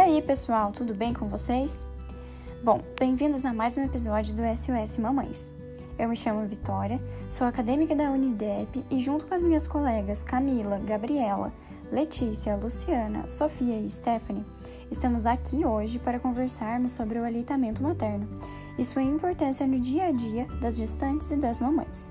aí, pessoal, tudo bem com vocês? Bom, bem-vindos a mais um episódio do SOS Mamães. Eu me chamo Vitória, sou acadêmica da Unidep e, junto com as minhas colegas Camila, Gabriela, Letícia, Luciana, Sofia e Stephanie, estamos aqui hoje para conversarmos sobre o aleitamento materno e sua importância no dia a dia das gestantes e das mamães.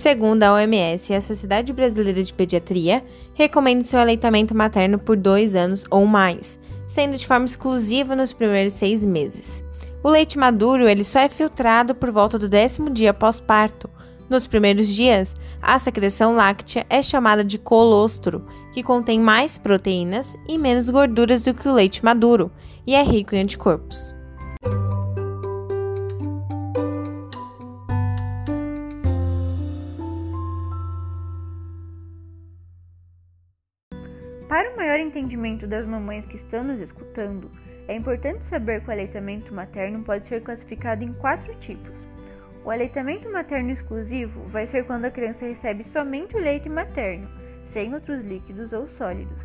Segundo a OMS a Sociedade Brasileira de Pediatria, recomenda seu aleitamento materno por dois anos ou mais, sendo de forma exclusiva nos primeiros seis meses. O leite maduro ele só é filtrado por volta do décimo dia pós-parto. Nos primeiros dias, a secreção láctea é chamada de colostro, que contém mais proteínas e menos gorduras do que o leite maduro e é rico em anticorpos. Para o maior entendimento das mamães que estão nos escutando, é importante saber que o aleitamento materno pode ser classificado em quatro tipos. O aleitamento materno exclusivo vai ser quando a criança recebe somente o leite materno, sem outros líquidos ou sólidos.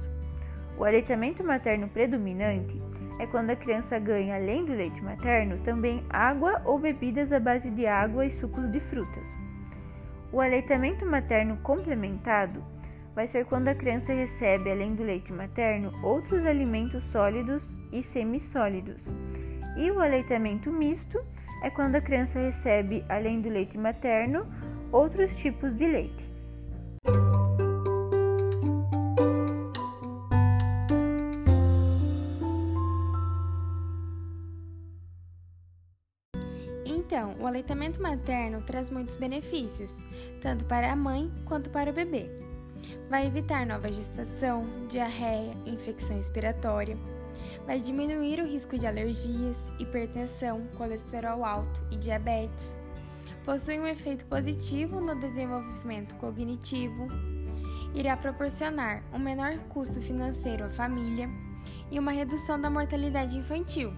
O aleitamento materno predominante é quando a criança ganha, além do leite materno, também água ou bebidas à base de água e sucos de frutas. O aleitamento materno complementado vai ser quando a criança recebe, além do leite materno, outros alimentos sólidos e semissólidos. E o aleitamento misto é quando a criança recebe, além do leite materno, outros tipos de leite. Então, o aleitamento materno traz muitos benefícios, tanto para a mãe quanto para o bebê. Vai evitar nova gestação, diarreia, infecção respiratória. Vai diminuir o risco de alergias, hipertensão, colesterol alto e diabetes. Possui um efeito positivo no desenvolvimento cognitivo. Irá proporcionar um menor custo financeiro à família e uma redução da mortalidade infantil.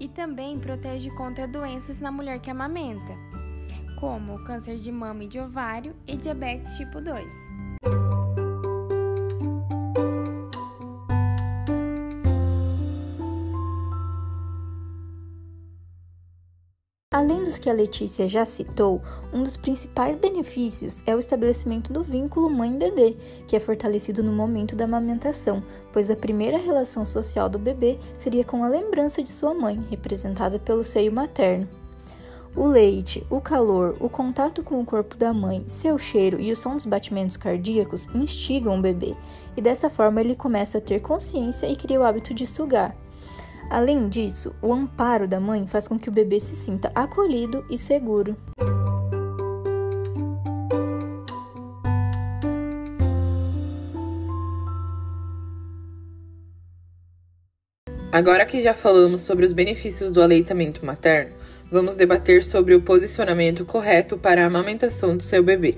E também protege contra doenças na mulher que amamenta, como o câncer de mama e de ovário e diabetes tipo 2. Além dos que a Letícia já citou, um dos principais benefícios é o estabelecimento do vínculo mãe-bebê, que é fortalecido no momento da amamentação, pois a primeira relação social do bebê seria com a lembrança de sua mãe, representada pelo seio materno. O leite, o calor, o contato com o corpo da mãe, seu cheiro e o som dos batimentos cardíacos instigam o bebê, e dessa forma ele começa a ter consciência e cria o hábito de sugar. Além disso, o amparo da mãe faz com que o bebê se sinta acolhido e seguro. Agora que já falamos sobre os benefícios do aleitamento materno, vamos debater sobre o posicionamento correto para a amamentação do seu bebê.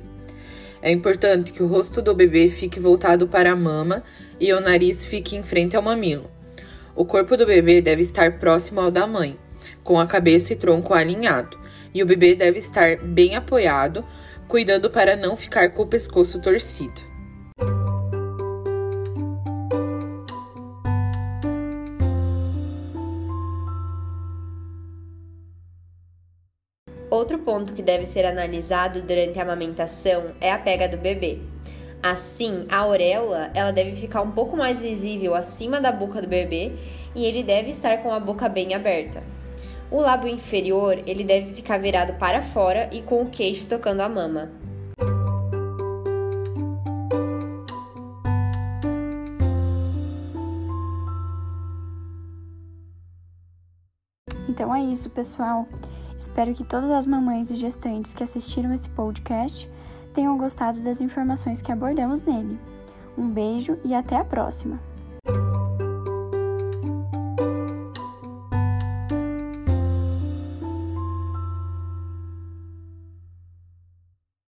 É importante que o rosto do bebê fique voltado para a mama e o nariz fique em frente ao mamilo. O corpo do bebê deve estar próximo ao da mãe, com a cabeça e tronco alinhado, e o bebê deve estar bem apoiado, cuidando para não ficar com o pescoço torcido. Outro ponto que deve ser analisado durante a amamentação é a pega do bebê. Assim, a auréola ela deve ficar um pouco mais visível acima da boca do bebê e ele deve estar com a boca bem aberta. O lábio inferior ele deve ficar virado para fora e com o queixo tocando a mama. Então é isso, pessoal. Espero que todas as mamães e gestantes que assistiram esse podcast tenham gostado das informações que abordamos nele. Um beijo e até a próxima!